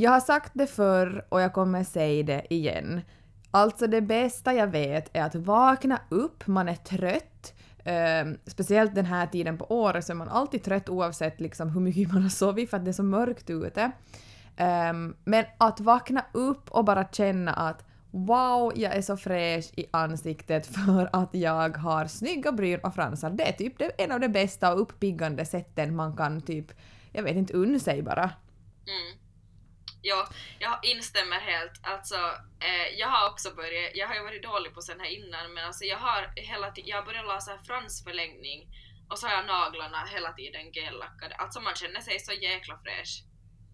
Jag har sagt det förr och jag kommer säga det igen. Alltså det bästa jag vet är att vakna upp, man är trött, eh, speciellt den här tiden på året så är man alltid trött oavsett liksom hur mycket man har sovit för att det är så mörkt ute. Eh, men att vakna upp och bara känna att wow, jag är så fräsch i ansiktet för att jag har snygga bryn och fransar. Det är typ det, en av de bästa och uppiggande sätten man kan typ, jag vet inte, unna sig bara. Mm. Ja, jag instämmer helt. Alltså, eh, jag har också börjat, jag har ju varit dålig på sån här innan, men alltså jag har hela tiden, jag har börjat läsa fransförlängning och så har jag naglarna hela tiden gellackade. Alltså man känner sig så jäkla fräsch.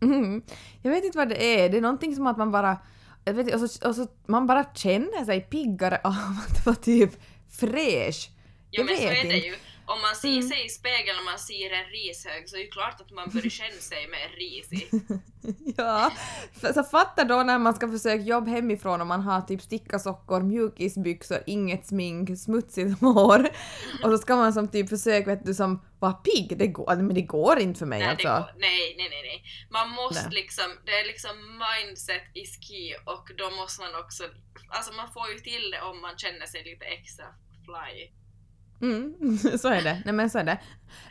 Mm. Jag vet inte vad det är, det är någonting som att man bara jag vet, och, så, och så man bara känner sig piggare av att vara typ fräsch. Ja men så är det ju. Om man ser mm. sig i spegeln och man ser en rishög så är det ju klart att man börjar känna sig mer risig. ja, så fatta då när man ska försöka jobba hemifrån och man har typ stickasockor, mjukisbyxor, inget smink, smutsigt hår och så ska man som typ försöka vet du som vara pigg, det går, men det går inte för mig nej, alltså. Går, nej, nej, nej, nej. Man måste nej. liksom, det är liksom mindset is key och då måste man också, alltså man får ju till det om man känner sig lite extra fly. Mm, så är det. Nej men så är det.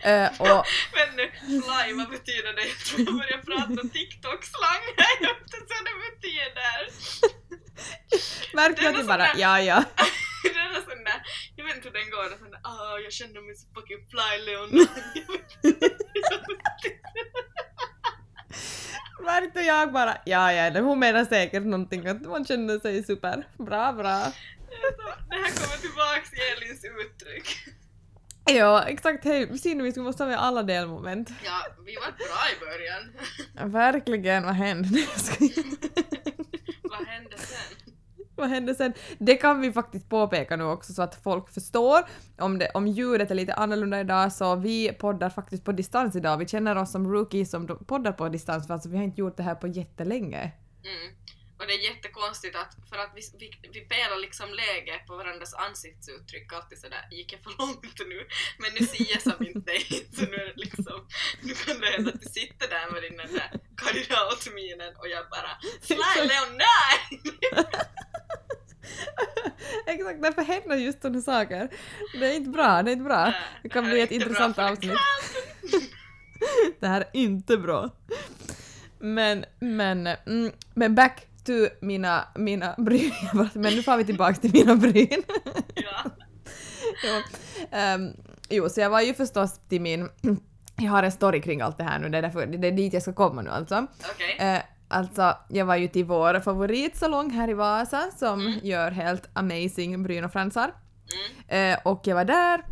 Uh, och... men nu, fly, vad betyder det? Jag tror jag börjar prata TikTok-slang här, jag vet inte vad det betyder. Märker att bara, ja ja. det är sån där, jag vet inte hur den går, sån där, ah, jag känner mig så fucking fly Leon. Märkte jag bara, ja ja, hon menar säkert någonting att man känner sig super. Bra, bra. Det här kommer tillbaks i Elins uttryck. Ja, exakt. Hej, ser vi måste ha med alla delmoment. Ja, vi var bra i början. verkligen. Vad hände? Vad hände sen? Vad hände sen? Det kan vi faktiskt påpeka nu också så att folk förstår. Om, det, om ljudet är lite annorlunda idag så vi poddar faktiskt på distans idag. Vi känner oss som rookies som poddar på distans för alltså vi har inte gjort det här på jättelänge. Mm. Och det är jättekonstigt att för att vi, vi, vi pelar liksom läge på varandras ansiktsuttryck alltid sådär, gick jag för långt nu? Men nu ser jag inte dig, så nu är det liksom, nu kan det hända att du sitter där med din där kandidatminen och jag bara Sly Leon, nej! Exakt, därför händer just sådana saker. Det är inte bra, det är inte bra. Det kan bli ett intressant avsnitt. det här är inte bra. Men, men, mm, men back to mina, mina bryn. Men nu får vi tillbaka till mina bryn. ja. jo. Um, jo, så jag var ju förstås till min... Jag har en story kring allt det här nu, det är, därför, det är dit jag ska komma nu alltså. Okay. Uh, Alltså, jag var ju till vår favoritsalong här i Vasa som mm. gör helt amazing bryn och fransar. Mm. Uh, och jag var där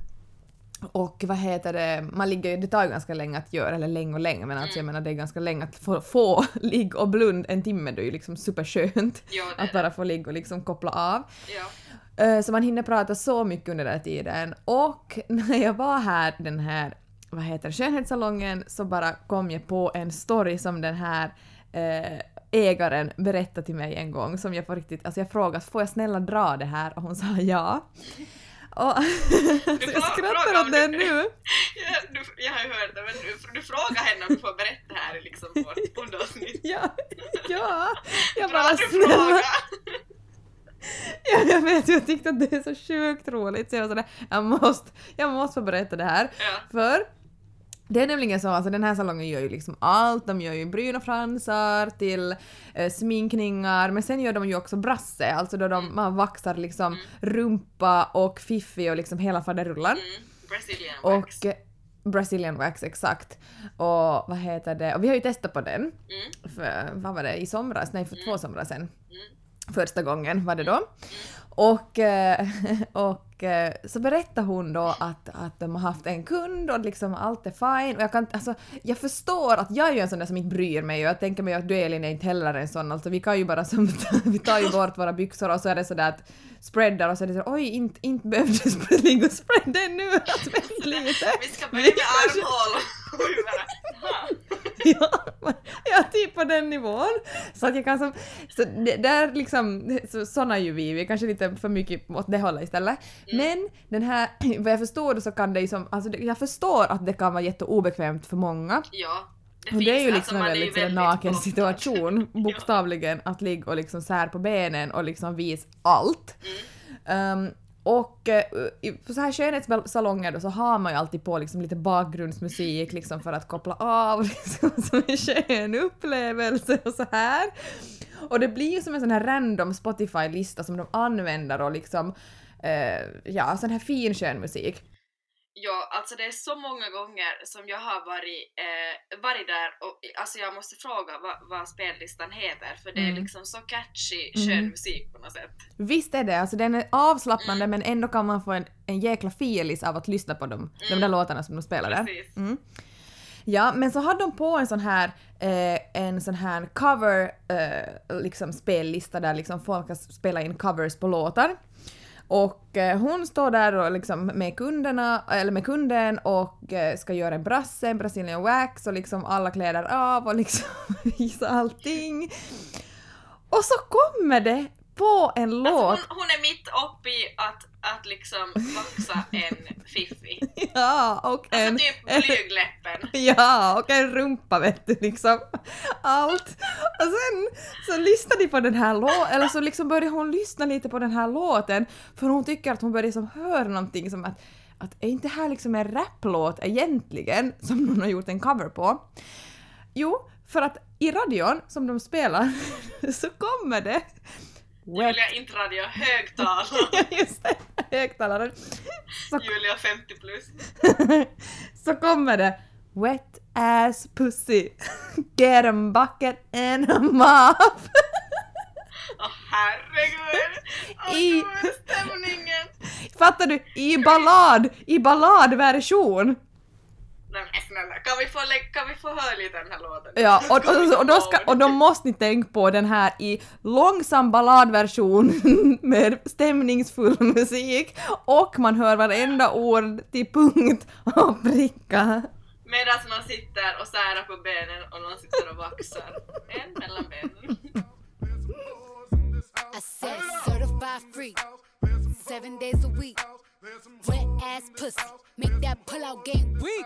och vad heter det, man ligger, det tar ju ganska länge att göra, eller länge och länge, men alltså jag mm. menar det är ganska länge att få, få ligga och blunda en timme, det är ju liksom superskönt jo, att bara få ligga och liksom koppla av. Ja. Eh, så man hinner prata så mycket under den tiden. Och när jag var här, den här, vad heter skönhetssalongen, så bara kom jag på en story som den här eh, ägaren berättade till mig en gång som jag på riktigt, alltså jag frågade får jag snälla dra det här och hon sa ja. Och, du jag skrattar åt det nu. Ja, du, jag har ju hört det, men du, du frågar henne om du får berätta här i liksom vårt poddavsnitt. ja, ja, jag bara Bra du frågar! Ja, jag vet, jag tyckte att det är så sjukt roligt så jag var sådär, jag måste, jag måste få berätta det här. Ja. För det är nämligen så, alltså den här salongen gör ju liksom allt, de gör ju bryn och fransar till eh, sminkningar, men sen gör de ju också brasse, alltså då de, mm. man vaxar liksom mm. rumpa och fiffi och liksom hela faderullan. Mm. Brazilian wax. Och, eh, Brazilian wax, exakt. Och vad heter det, och vi har ju testat på den, mm. för, vad var det, i somras? Nej, för två mm. somrar sedan. Mm. Första gången var det då. Och, eh, och eh, så berättade hon då att, att de har haft en kund och liksom allt är fine. Och jag, kan, alltså, jag förstår att jag är ju en sån där som inte bryr mig och jag tänker mig att du Elin är inte heller en sån. Alltså vi kan ju bara som, vi tar ju bort våra byxor och så är det sådär att spreadar och så är det så oj inte, inte behövde ligga och spreada nu. Alltså, lite. Vi ska börja med armhål. ja, ja, typ på den nivån. Så att jag kan som, så det, där liksom, så, såna ju vi, vi är kanske lite för mycket åt det hållet istället. Mm. Men den här, vad jag förstår så kan det ju som, alltså jag förstår att det kan vara jätteobekvämt för många. Ja. Och det är ju finns- liksom man en väldigt väldigt naken situation, bokstavligen, att ligga och liksom sär på benen och liksom visa allt. Mm. Um, och eh, på så här skönhetssalonger då så har man ju alltid på liksom lite bakgrundsmusik liksom för att koppla av liksom, som en skön upplevelse och så här. Och det blir ju som en sån här random Spotify-lista som de använder och liksom ja, sån här fin skön musik. Ja, alltså det är så många gånger som jag har varit, eh, varit där och alltså jag måste fråga vad, vad spellistan heter för det är Mm. liksom så catchy, Mm. skön musik på något sätt. Visst är det, alltså den är avslappnande Mm. men ändå kan man få en, en jäkla feelis av att lyssna på dem, de Mm. där låtarna som de spelar där. Mm. Ja, men så hade de på en sån här, eh, en sån här cover, eh, liksom spellista där liksom folk har spelat in covers på låtar. Och eh, hon står där och liksom med kunderna, eller med kunden och eh, ska göra en brasse, en Brazilian wax och liksom alla kläder av och liksom visa allting. Och så kommer det på en låt. Alltså hon, hon är mitt uppe i att, att liksom vaxa en fiffi. Ja, och Alltså en... typ blygläppen. Ja, och en rumpa vet du liksom. Allt. Och sen så lyssnar de på den här låten, eller så liksom börjar hon lyssna lite på den här låten för hon tycker att hon börjar som höra någonting som att att är inte det här liksom en raplåt egentligen som någon har gjort en cover på? Jo, för att i radion som de spelar så kommer det Julia intradio högtalare. Just det, högtalaren. Så Julia 50 plus. så kommer det Wet ass pussy, get a bucket and a mop. Åh herregud! Åh I- stämningen! Fattar du? I ballad, i balladversion. Nej men snälla, kan vi få, kan vi få höra lite den här låten? Ja, och, och, och, då ska, och då måste ni tänka på den här i långsam balladversion med stämningsfull musik och man hör varenda ord till punkt och pricka. Medan man sitter och särar på benen och någon sitter och vaxar. En mellan benen. I said certified free, seven days a week. Wet ass pussy, make that pull out game weak.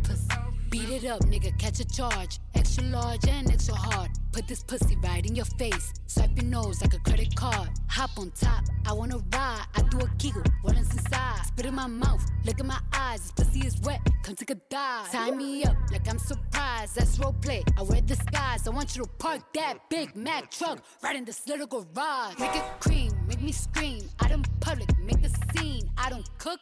Beat it up, nigga, catch a charge. Extra large and extra hard. Put this pussy right in your face. Swipe your nose like a credit card. Hop on top, I wanna ride. I do a giggle, is inside? Spit in my mouth, look in my eyes. This pussy is wet, come take a dive. Tie me up like I'm surprised. That's roleplay. I wear disguise. I want you to park that Big Mac truck right in this little garage. Make it cream, make me scream. Out in public, make a scene. I don't cook.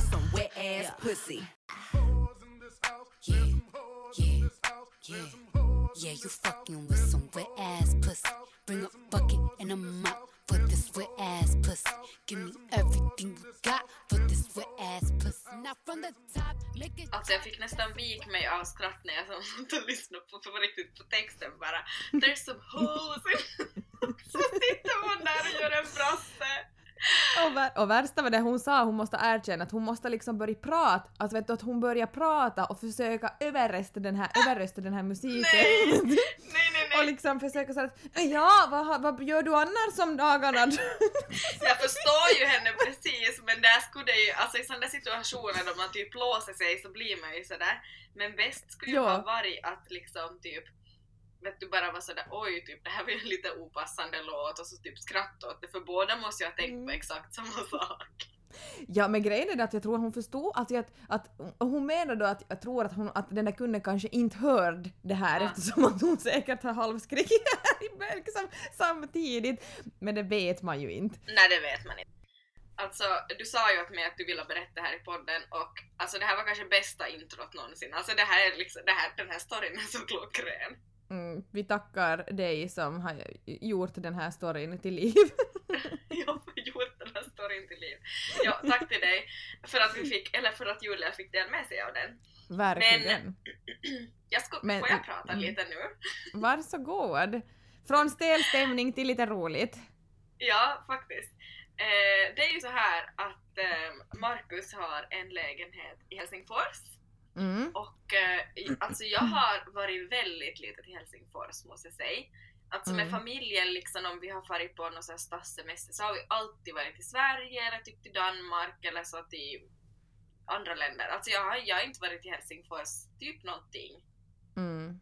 some wet ass pussy. Yeah, yeah, yeah. Yeah, you fucking with some wet ass pussy. Bring a bucket and a mop for this wet ass pussy. Give me everything you got for this wet ass pussy. Now from the top, make it. Alltså jag fick nästan vik mig av skratt när jag satt och lyssnade på, på riktigt på texten bara. There's some holes in... Och, vär, och värsta var det hon sa, hon måste erkänna att hon måste liksom börja prata, alltså vet du att hon börjar prata och försöka överrösta den här, överrösta den här musiken. Nej! Nej, nej, och liksom försöka säga att ja, vad, vad gör du annars om dagarna? Jag förstår ju henne precis men där skulle ju, alltså i sådana situationer då man typ låser sig så blir man ju sådär. Men bäst skulle ju Ja. ha varit att liksom typ vet du bara vara sådär oj typ det här var ju en lite opassande låt och så typ skratta åt det för båda måste ju ha tänkt på Mm. exakt samma sak. Ja men grejen är det att jag tror att hon förstod att, jag, att och hon menar då att jag tror att, hon, att den där kunden kanske inte hörde det här Ja. eftersom att hon säkert har halvskrikit liksom, samtidigt. Men det vet man ju inte. Nej det vet man inte. Alltså du sa ju åt mig att du ville berätta här i podden och alltså det här var kanske bästa introt någonsin. Alltså det här är liksom, det här, den här storyn är så klockren. Mm, vi tackar dig som har gjort den här storyn till liv. Jag har gjort den här storyn till liv. Ja, tack till dig för att vi fick, eller för att Julia fick dela med sig av den. Verkligen. Jag ska, Men- får jag prata mm. lite nu? Varsågod. Från stel stämning till lite roligt. Ja, faktiskt. Eh, det är ju så här att eh, Marcus har en lägenhet i Helsingfors Mm. och eh, alltså jag har varit väldigt lite till Helsingfors måste jag säga. Alltså med Mm. familjen liksom om vi har farit på någon stadssemester så har vi alltid varit i Sverige eller typ till Danmark eller så till andra länder. Alltså jag har, jag har inte varit i Helsingfors typ någonting. Mm.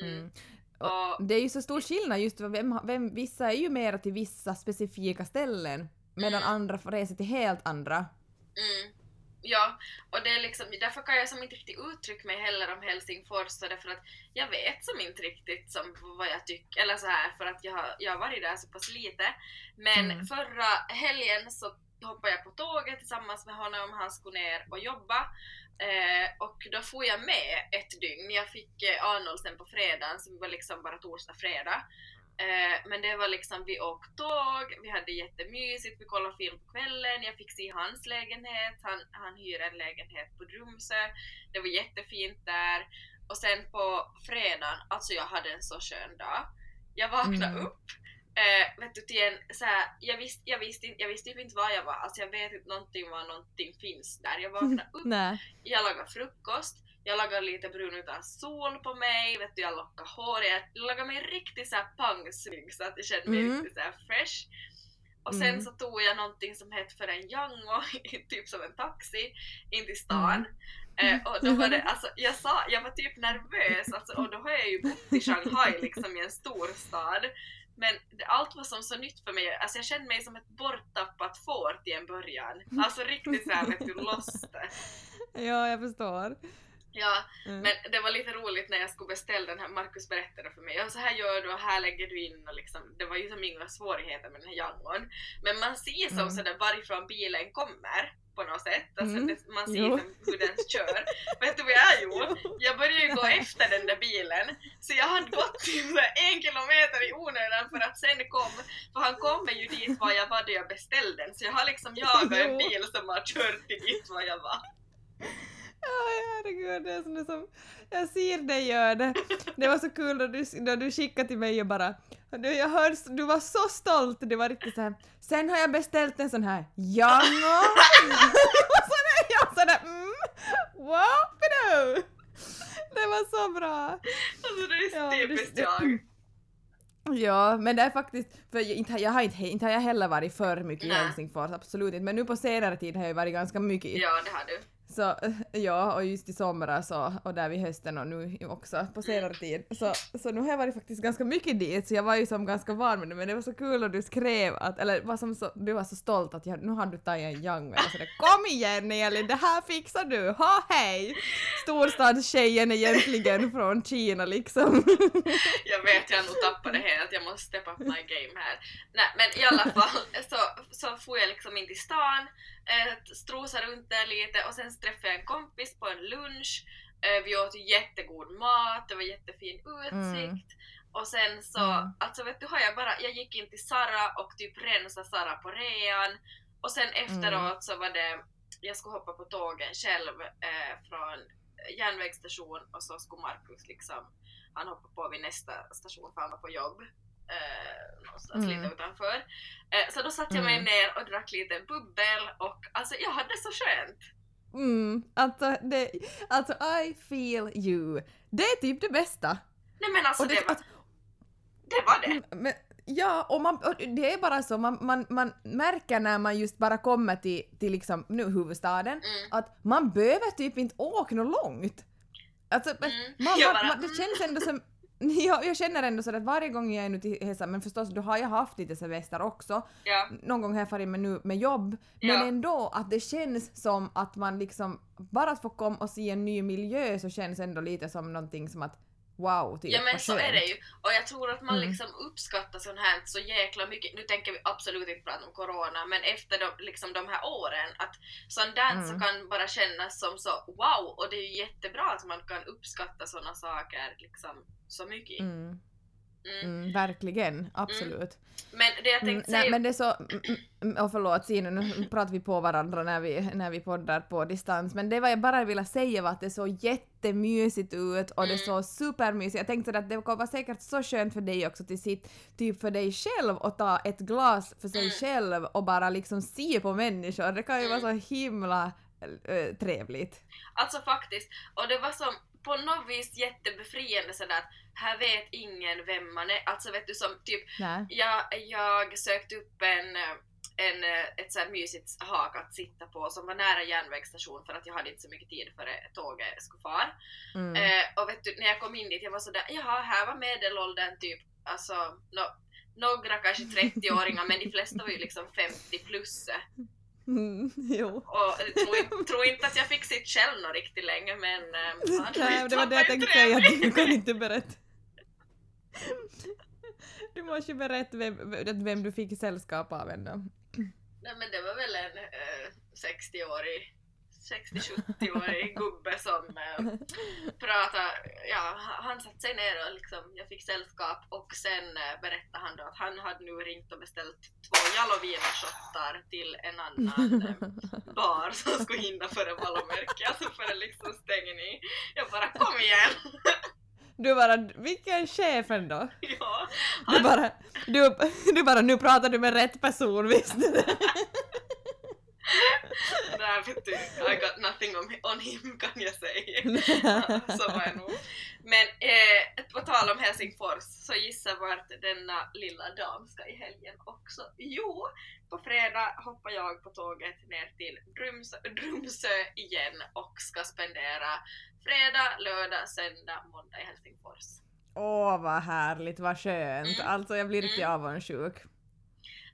Mm. Mm. Och, Det är ju så stor skillnad just vem, vem, vissa är ju mera till vissa specifika ställen medan Mm. andra resa till helt andra. Mm. Ja, och det är liksom, därför kan jag som inte riktigt uttrycka mig heller om Helsingfors så därför att jag vet som inte riktigt som vad jag tycker, eller så här för att jag har, jag har varit där så pass lite. Men Mm. förra helgen så hoppade jag på tåget tillsammans med honom, han skulle ner och jobba. Eh, och då får jag med ett dygn. Jag fick eh, Arnoldsen på fredagen, så vi var liksom bara torsdag, fredag. Eh, men det var liksom, vi åkte tåg, vi hade jättemysigt, vi kollade film på kvällen, jag fick se hans lägenhet, han, han hyr en lägenhet på Drumsö, det var jättefint där. Och sen på fredagen, alltså jag hade en så skön dag. Jag vaknade Mm. upp, eh, vet du, till en så här, jag visste jag visste inte, jag visste typ inte var jag var, alltså jag vet inte någonting var någonting finns där. Jag vaknade upp jag lagade frukost, jag lagade lite brun utan sol på mig, vet du, jag lockade hår, jag lagade mig riktigt såhär pangsnygg så att jag kände mig Mm. riktigt såhär fresh. Och sen Mm. så tog jag någonting som hette för en Yango, typ som en taxi, in till stan. Eh, och då var det, alltså jag sa, jag var typ nervös alltså, och då har jag ju bott i Shanghai liksom i en stor stad. Men det, allt var som så nytt för mig, alltså jag kände mig som ett borttappat får till en början. Alltså riktigt såhär vet du, lost. Ja, jag förstår. Ja, Mm. men det var lite roligt när jag skulle beställa den här, Markus berättade för mig, ja så här gör du och här lägger du in och liksom, det var ju som inga svårigheter med den här Yangon. Men man ser som Mm. sådär varifrån bilen kommer på något sätt, alltså Mm. det, man ser som hur den kör. Vet du vad jag gjorde? Jag började ju gå efter den där bilen, så jag hade gått typ en kilometer i onödan för att sen kom, för han kommer ju dit var jag var då jag beställde den, så jag har liksom jagat en bil som har kört till dit var jag var. Aj, herregud, det är som, det som jag ser dig göra det. Det var så kul då du, då du skickade till mig och bara du, jag hörde, du var så stolt, det var riktigt såhär Sen har jag beställt en sån här Yango och så är jag sådär mm, wow, Det var så bra! Alltså det är Ja, typiskt jag. Ja, men det är faktiskt, för jag, inte, jag har inte, inte har jag heller varit för mycket i Nej. Helsingfors, absolut inte, men nu på senare tid har jag varit ganska mycket i Ja, det har du. Så ja, och just i somras och, och där vid hösten och nu också på senare tid. Så, så nu har jag varit faktiskt ganska mycket dit, så jag var ju som ganska van med det, men det var så kul att du skrev att, eller var som så, du var så stolt att jag, nu har du tagit en Young så det, Kom igen Elin, det här fixar du, ha hej! Storstadstjejen egentligen från Kina liksom. Jag vet, jag har nog tappat det helt. Jag måste step up my game här. Nej, men i alla fall så, så får jag liksom in till stan, eh, strosar runt där lite och sen träffade jag en kompis på en lunch. Eh, vi åt jättegod mat, det var jättefin utsikt. Och sen så, Mm. alltså vet du, har jag bara, jag gick in till Sara och typ rensade Sara på rean. Och sen efteråt så var det, jag skulle hoppa på tågen själv eh, från järnvägsstation och så skulle Markus liksom, han hoppade på vid nästa station för han var på jobb. Eh, någonstans Mm. lite utanför. Eh, så då satte jag mig Mm. ner och drack lite bubbel och alltså jag hade så skönt. Mm, alltså det, alltså I feel you. Det är typ det bästa. Nej men alltså Och det, det, var, att, det var det. Men, ja, och, man, och det är bara så, man, man, man märker när man just bara kommer till, till liksom, nu huvudstaden, Mm. att man behöver typ inte åka något långt. Alltså, Mm. man, man, bara, man, det känns ändå som Ja, jag känner ändå så att varje gång jag är nu till Hesa, men förstås då har jag haft lite semester också, Ja. någon gång har jag farit med, nu, med jobb, men Ja. ändå att det känns som att man liksom, bara att få komma och se en ny miljö så känns ändå lite som någonting som att wow, typ. Ja men så är det ju. Och jag tror att man Mm. liksom uppskattar sånt här så jäkla mycket. Nu tänker vi absolut inte prata om corona, men efter de, liksom de här åren, att sån dans Mm. kan bara kännas som så wow, och det är ju jättebra att man kan uppskatta såna saker liksom så mycket. Mm, Mm. mm, verkligen, absolut. Men det jag Mm, tänkte nej, säga... men det är så, mm, mm, och förlåt Sina, nu pratar vi på varandra när vi, när vi poddar på distans, men det var jag bara ville säga var att det såg jättemysigt ut och det Mm. såg supermysigt. Jag tänkte att det vara säkert så skönt för dig också till sitt, typ för dig själv att ta ett glas för sig Mm. själv och bara liksom se på människor. Det kan ju vara Mm. så himla äh, trevligt. Alltså faktiskt, och det var som på något vis jättebefriande sådär att här vet ingen vem man är. Alltså vet du som typ Nej. Jag, jag sökte upp en, en, ett så här mysigt hak att sitta på som var nära järnvägsstation för att jag hade inte så mycket tid före tåget skulle fara. Mm. Eh, och vet du, när jag kom in dit jag var sådär, jaha, här var medelåldern typ, alltså no, några kanske 30-åringar men de flesta var ju liksom 50 plus. Mm, jo. Och jag tror, inte- tror inte att jag fick sitt själv något riktigt länge men... eh, han Nej, det var det jag tänkte säga, du kan inte berätta. Du måste ju berätta vem, vem du fick sällskap av ändå. Nej men det var väl en eh, 60-årig 60-70-årig gubbe som eh, pratade, ja han satte sig ner och liksom, jag fick sällskap och sen eh, berättade han då att han hade nu ringt och beställt två Jaloviina-shottar till en annan eh, bar som skulle hinna före Valomärke, alltså före liksom stängning. Jag bara kom igen! Du bara, vilken chef ändå? ja, Du han, bara, du, du bara, nu pratar du med rätt person, du det? där vet du, I got nothing on, on him kan jag säga. så var jag nog. Men eh, på tal om Helsingfors, så gissa vart denna lilla dam ska i helgen också. Jo, på fredag hoppar jag på tåget ner till Drumsö, Drumsö igen och ska spendera fredag, lördag, söndag, måndag i Helsingfors. Åh vad härligt, vad skönt. Mm. Alltså jag blir riktigt Mm. avundsjuk.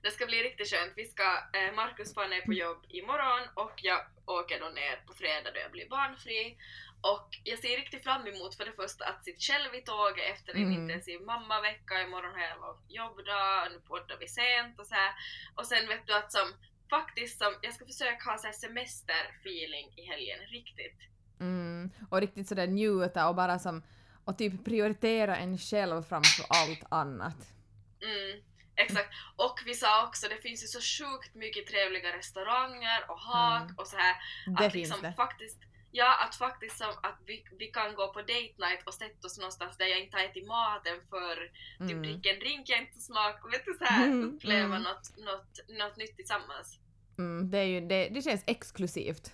Det ska bli riktigt skönt. Vi ska, eh, Markus far ner på jobb imorgon och jag åker då ner på fredag då jag blir barnfri. Och jag ser riktigt fram emot för det första att sitta själv i tåget efter en Mm. intensiv mammavecka. Imorgon har jag lång jobbdag, nu poddar vi sent och så här. Och sen vet du att som faktiskt som, jag ska försöka ha så här semesterfeeling i helgen, riktigt. Mm. Och riktigt sådär njuta och bara som, och typ prioritera en själv framför allt annat. Mm, exakt. Och vi sa också, det finns ju så sjukt mycket trevliga restauranger och hak Mm. och så här Det att liksom det. faktiskt Ja, att faktiskt som att vi, vi kan gå på date night och sätta oss någonstans där jag inte har ätit maten för typ Mm. dricka en drink jag inte smakar, vet du så här Mm, uppleva mm. något, något, något nytt tillsammans. Mm, det, är ju, det, det känns exklusivt.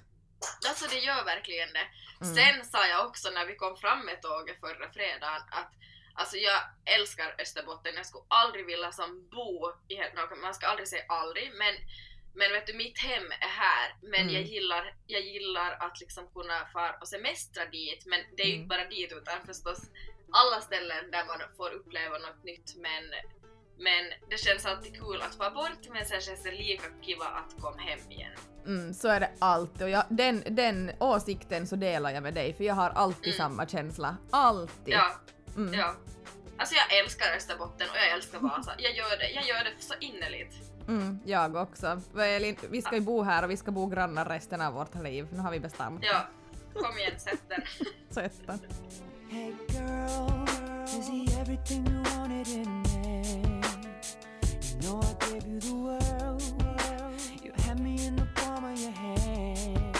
Alltså det gör verkligen det. Mm. Sen sa jag också när vi kom fram med tåget förra fredagen att Alltså jag älskar Österbotten, jag skulle aldrig vilja som bo i Hedmark, man ska aldrig säga aldrig, men, men vet du, mitt hem är här, men Mm. jag, gillar, jag gillar att liksom kunna fara och semestra dit, men det är ju Mm. inte bara dit utan förstås alla ställen där man får uppleva något nytt, men, men det känns alltid kul att vara bort, men sen känns det lika kiva att komma hem igen. Mm, så är det alltid och jag, den, den åsikten så delar jag med dig för jag har alltid Mm. samma känsla. Alltid. Ja, Mm. Ja. Alltså jag älskar Österbotten och jag älskar Vasa. Jag gör det, jag gör det så innerligt. Mm, jag också. Vi ska ju bo här och vi ska bo grannar resten av vårt liv. Nu har vi bestämt. Ja, kom igen, sätt den. Sätt den. Hey girl, is he everything you wanted in man? You know I gave you the world. You had me in the palm of your hand.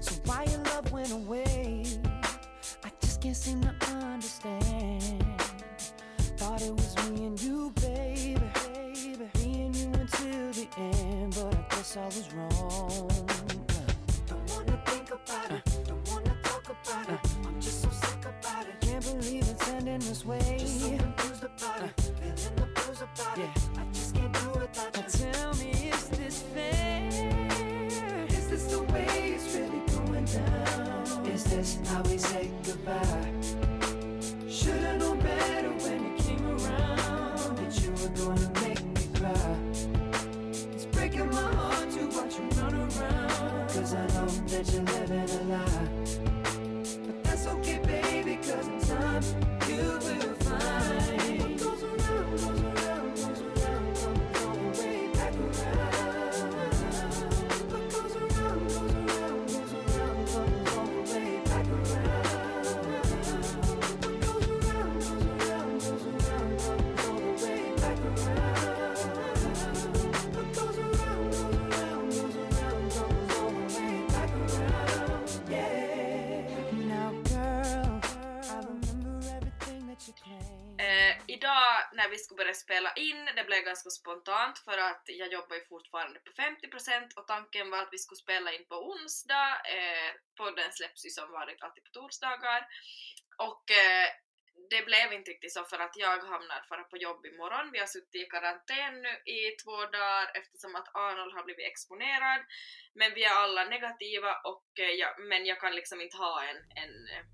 So why your love went away? Can't seem to understand. Thought it was me and you, baby. Me and you until the end, but I guess I was wrong. Don't wanna think about it. Don't wanna talk about it. I'm just so sick about it. Can't believe it's ending this way. This how we say goodbye? Should've known better when you came around that you were gonna make me cry. It's breaking my heart to watch you run around. Cause I know that you're living a lie. Började spela in, det blev ganska spontant för att jag jobbar ju fortfarande på 50% och tanken var att vi skulle spela in på onsdag, eh, podden släpps ju som vanligt alltid på torsdagar och eh, det blev inte riktigt så för att jag hamnar fara på jobb imorgon. Vi har suttit i karantän nu i två dagar eftersom att Arnold har blivit exponerad. Men vi är alla negativa och eh, jag, men jag kan liksom inte ha en, en eh,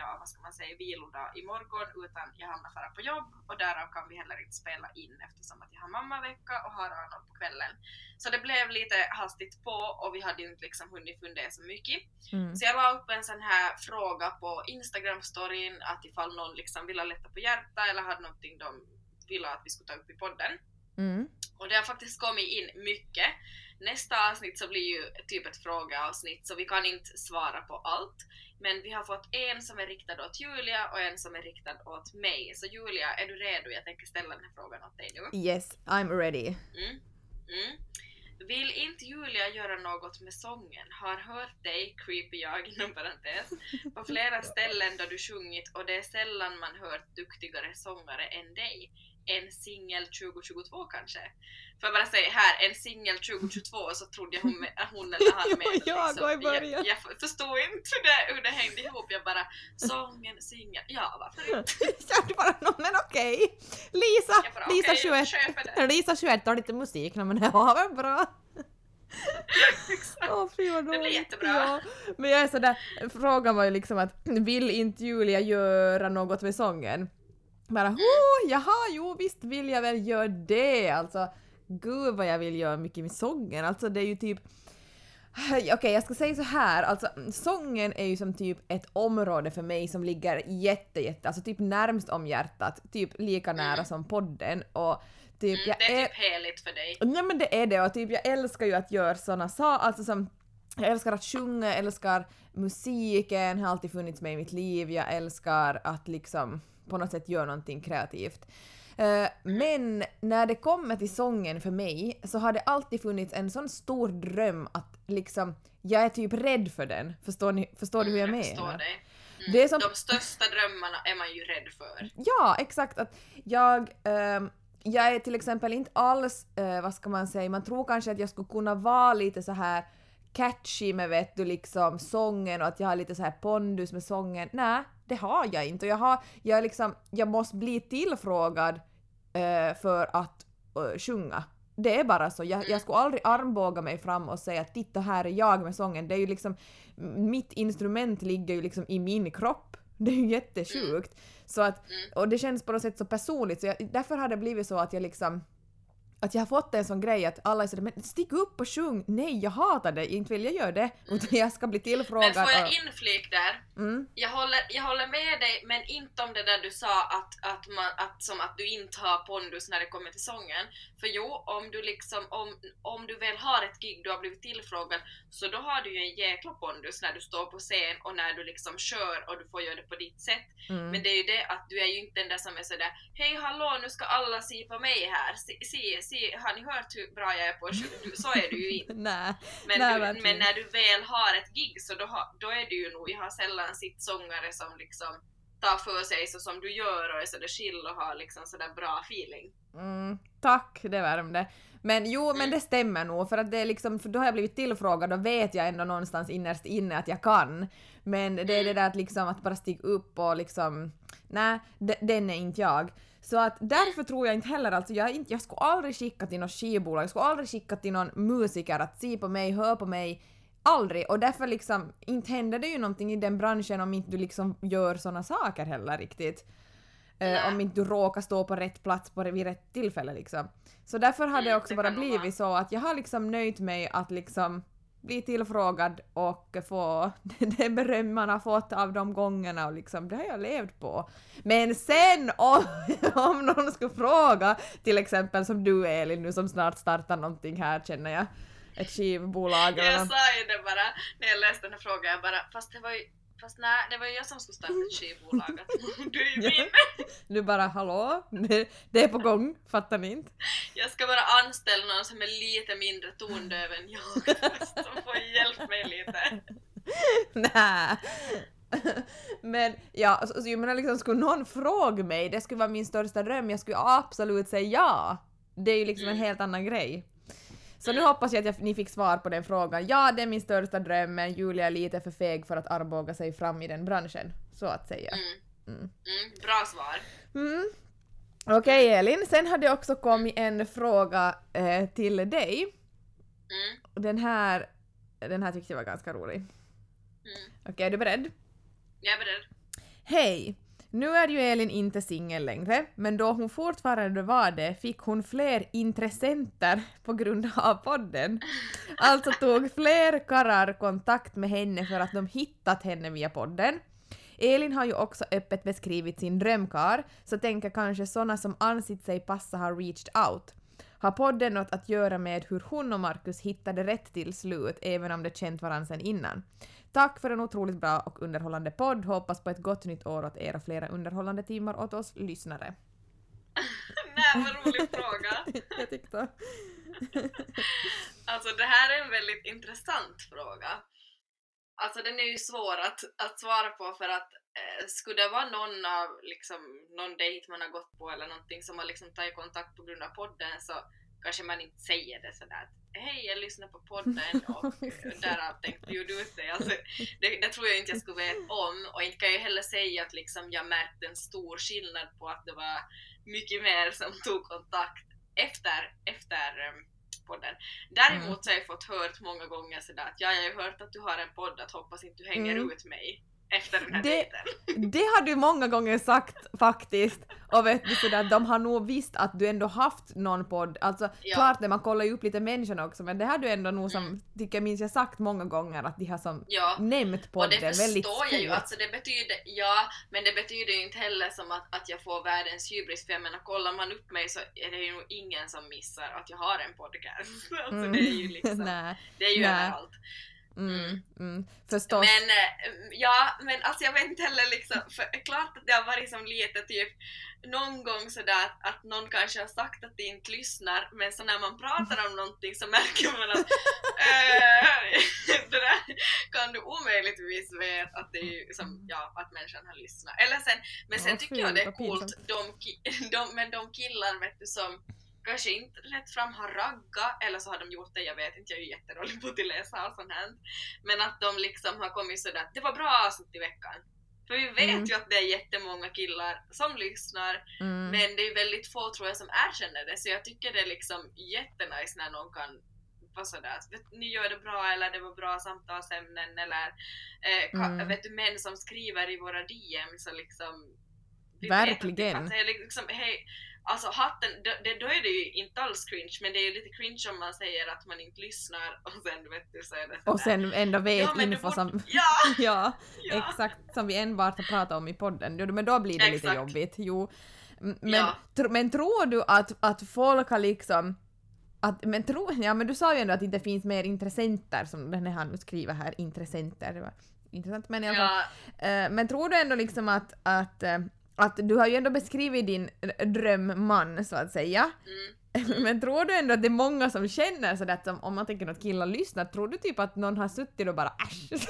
ja, vad ska man säga, vilodag imorgon utan jag hamnar fara på jobb och därav kan vi heller inte spela in eftersom att jag har mammavecka och har Arnold på kvällen. Så det blev lite hastigt på och vi hade ju inte liksom hunnit fundera så mycket. Mm. Så jag la upp en sån här fråga på Instagram-storyn att ifall någon liksom ville lätta på hjärtat eller hade någonting de ville att vi skulle ta upp i podden. Mm. Och det har faktiskt kommit in mycket. Nästa avsnitt så blir ju typ ett frågeavsnitt så vi kan inte svara på allt. Men vi har fått en som är riktad åt Julia och en som är riktad åt mig. Så Julia, är du redo? Jag tänker ställa den här frågan åt dig nu. Yes, I'm ready. Mm. Mm. Vill inte Julia göra något med sången? Har hört dig, creepy jag inom parentes, på flera ställen då du sjungit och det är sällan man hört duktigare sångare än dig. En singel 2022 kanske? Får jag bara säga här, en singel 2022 så trodde jag hon, med, hon eller han Jo, menade jag liksom. i början. Jag, jag förstod inte hur det, hur det hängde ihop, jag bara sången, singel, ja varför inte? Jag bara, no, men okej. Lisa, Jag bara, Lisa okej, 21. köper det. Lisa 21 har lite musik, no, men det var väl bra. Fy vad Det blir jättebra. Ja. Men jag är sådär, frågan var ju liksom att vill inte Julia göra något med sången? Bara oh, jaha, jo visst vill jag väl göra det alltså. Gud vad jag vill göra mycket med sången, alltså det är ju typ Okej, jag ska säga så här, alltså sången är ju som typ ett område för mig som ligger jätte, jätte, alltså typ närmst om hjärtat, typ lika nära Mm. som podden och typ Mm, det är typ heligt för dig. Nej men det är det och typ jag älskar ju att göra såna saker, alltså som jag älskar att sjunga, jag älskar musiken, har alltid funnits med i mitt liv, jag älskar att liksom på något sätt göra någonting kreativt. Eh, men när det kommer till sången för mig så har det alltid funnits en sån stor dröm att liksom, jag är typ rädd för den. Förstår, ni, förstår du hur jag Mm, förstår menar? Mm. Det är som- De största drömmarna är man ju rädd för. Ja, exakt. Att jag, ehm, jag är till exempel inte alls, eh, vad ska man säga, man tror kanske att jag skulle kunna vara lite så här catchy med vet du liksom sången och att jag har lite så här pondus med sången. Nej, det har jag inte. Jag har, jag liksom, jag måste bli tillfrågad eh, för att eh, sjunga. Det är bara så. Jag, jag skulle aldrig armbåga mig fram och säga att titta här är jag med sången. Det är ju liksom, mitt instrument ligger ju liksom i min kropp. Det är ju jättesjukt. Så att, och det känns på något sätt så personligt så jag, därför har det blivit så att jag liksom att jag har fått en sån grej att alla sådär men stig upp och sjung! Nej jag hatar det, inte vill jag göra det utan jag ska bli Men tillfrågad får jag inflik där? mm, Jag håller, jag håller med dig, men inte om det där du sa att, att, man, att, som att du inte har pondus när det kommer till sången. För jo, om du liksom, om, om du väl har ett gig, du har blivit tillfrågad, så då har du ju en jäkla pondus när du står på scen och när du liksom kör och du får göra det på ditt sätt. mm. Men det är ju det att du är ju inte den där som är sådär Hej hallå nu ska alla se på mig här, se, se, se har ni hört hur bra jag är på att sjunga? Du- Så är du ju inte. Nej. Men, Nej, du, men när du väl har ett gig så då, då är det ju nog, jag har sällan sett sångare som liksom tar för sig så som du gör och är sådär chill och har liksom sådär bra feeling. Mm, tack, det värmde. Men jo, men Mm. det stämmer nog för att det är liksom, för då har jag blivit tillfrågad och vet jag ändå någonstans innerst inne att jag kan. Men det är det Mm. där att liksom att bara stiga upp och liksom, nej, de- den är inte jag. Så att därför tror jag inte heller alltså, jag, inte, jag skulle aldrig skicka till något skivbolag, jag skulle aldrig skicka till någon musiker att se på mig, hör på mig, aldrig. Och därför liksom, inte händer det ju någonting i den branschen om inte du liksom gör såna saker heller riktigt. Eh, om inte du råkar stå på rätt plats på, vid rätt tillfälle liksom. Så därför har det Mm, också det bara kan nog blivit så att jag har liksom nöjt mig att liksom bli tillfrågad och få det beröm man har fått av de gångerna och liksom det har jag levt på. Men sen om, om någon skulle fråga, till exempel som du Elin nu som snart startar någonting här känner jag, ett skivbolag eller Jag sa ju det bara när jag läste den här frågan, jag bara fast det var ju Fast nej, det var ju jag som skulle starta ett skivbolag. Du är ju min. Du bara hallå, det, är på gång, fattar ni inte? Jag ska bara anställa någon som är lite mindre tondöv än jag. Som får hjälpa mig lite. Nä. Men ja, alltså, alltså, jag menar liksom skulle någon fråga mig, det skulle vara min största dröm, jag skulle absolut säga ja. Det är ju liksom en helt annan grej. Så nu hoppas jag att jag, ni fick svar på den frågan. Ja, det är min största dröm, men Julia är lite för feg för att armbåga sig fram i den branschen, så att säga. Mm. Mm. Mm, bra svar. Mm. Okej Elin, sen hade det också kommit en fråga eh, till dig. Mm. Den här, den här tyckte jag var ganska rolig. Mm. Okej, är du beredd? Jag är beredd. Hej! Nu är ju Elin inte singel längre, men då hon fortfarande var det fick hon fler intressenter på grund av podden. Alltså tog fler karlar kontakt med henne för att de hittat henne via podden. Elin har ju också öppet beskrivit sin drömkar, så tänker kanske såna som ansett sig passa har reached out. Har podden något att göra med hur hon och Marcus hittade rätt till slut, även om de känt varandra sedan innan? Tack för en otroligt bra och underhållande podd. Hoppas på ett gott nytt år åt er och flera underhållande timmar åt oss lyssnare. Nej, vad rolig fråga. jag tyckte. Alltså det här är en väldigt intressant fråga. Alltså den är ju svår att, att svara på för att eh, skulle det vara någon av liksom, någon dejt man har gått på eller någonting som har liksom tagit kontakt på grund av podden så kanske man inte säger det sådär att hej jag lyssnar på podden och därav tänkte bjuda ut dig. Alltså, det, det tror jag inte jag skulle veta om och inte kan jag heller säga att liksom jag märkte en stor skillnad på att det var mycket mer som tog kontakt efter, efter um, podden. Däremot så har jag fått hört många gånger sådär att ja, jag har ju hört att du har en podd, att hoppas inte du hänger Mm. ut mig efter den här Det- dejten. Det har du många gånger sagt faktiskt. Och vet du sådär, de har nog visst att du ändå haft någon podd. Alltså Ja. klart det, man kollar ju upp lite människorna också men det har du ändå nog som, Mm. tycker jag minns jag sagt många gånger att de har som Ja. nämnt Och podden det väldigt förstår jag ju, alltså det betyder, ja, men det betyder ju inte heller som att, att jag får världens hybris, för jag menar kollar man upp mig så är det ju nog ingen som missar att jag har en podcast. Alltså Mm. det är ju liksom, Nej, det är ju Nej. överallt. Mm, Mm. mm, förstås. Men eh, ja, men alltså jag vet inte heller liksom, för klart att det har varit som lite typ någon gång sådär att, att någon kanske har sagt att de inte lyssnar men så när man pratar om någonting så märker man att eh, det där kan du omöjligtvis veta att det är som, ja, att människan har lyssnat. Eller sen, men sen Ja, tycker jag det är coolt, de, de, men de killar vet du som kanske inte rätt fram har raggat eller så har de gjort det, jag vet inte, jag är ju jättedålig på att läsa och sånt här. Men att de liksom har kommit sådär att det var bra avsnitt i veckan. För vi vet Mm. ju att det är jättemånga killar som lyssnar Mm. men det är väldigt få tror jag som erkänner det så jag tycker det är liksom jättenice när någon kan vara sådär att vet, ni gör det bra eller det var bra samtalsämnen eller eh, ka, Mm. vet du män som skriver i våra DM så liksom vi Verkligen. Vet att det, liksom, hej, alltså hatten, det, då är det ju inte alls cringe men det är ju lite cringe om man säger att man inte lyssnar och sen vet du så är det Och sen ändå vet ja, info borde- som... Ja! ja, ja. exakt som vi enbart har pratat om i podden. Jo, Men då blir det lite Exakt. jobbigt. Jo. Men, Ja. tr- men tror du att, att folk har liksom att, men, tro, ja, men du sa ju ändå att det inte finns mer intressenter som den här nu skriver här, intressenter. Det var intressant men i alla fall. ja, Eh, men tror du ändå liksom att, att, eh, att du har ju ändå beskrivit din drömman så att säga. mm. Men tror du ändå att det är många som känner sådär att om man tänker att killar lyssnar, tror du typ att någon har suttit och bara äsch?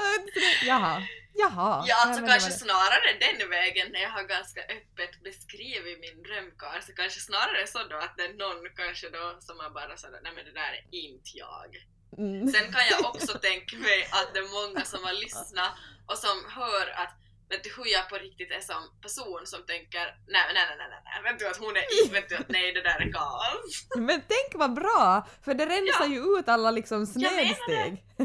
Jaha, jaha. Ja, alltså kanske snarare den vägen när jag har ganska öppet beskrivit min drömkarl, så kanske snarare så då att det är någon kanske då som har bara sådär, nej men det där är inte jag. Mm. Sen kan jag också tänka mig att det är många som har lyssnat och som hör att vet du hur jag på riktigt är som person som tänker nej nej nej nej nej, vet du att hon är inte, vet du att nej det där är kaos. Men tänk vad bra! För det rensar Ja. ju ut alla liksom snedsteg.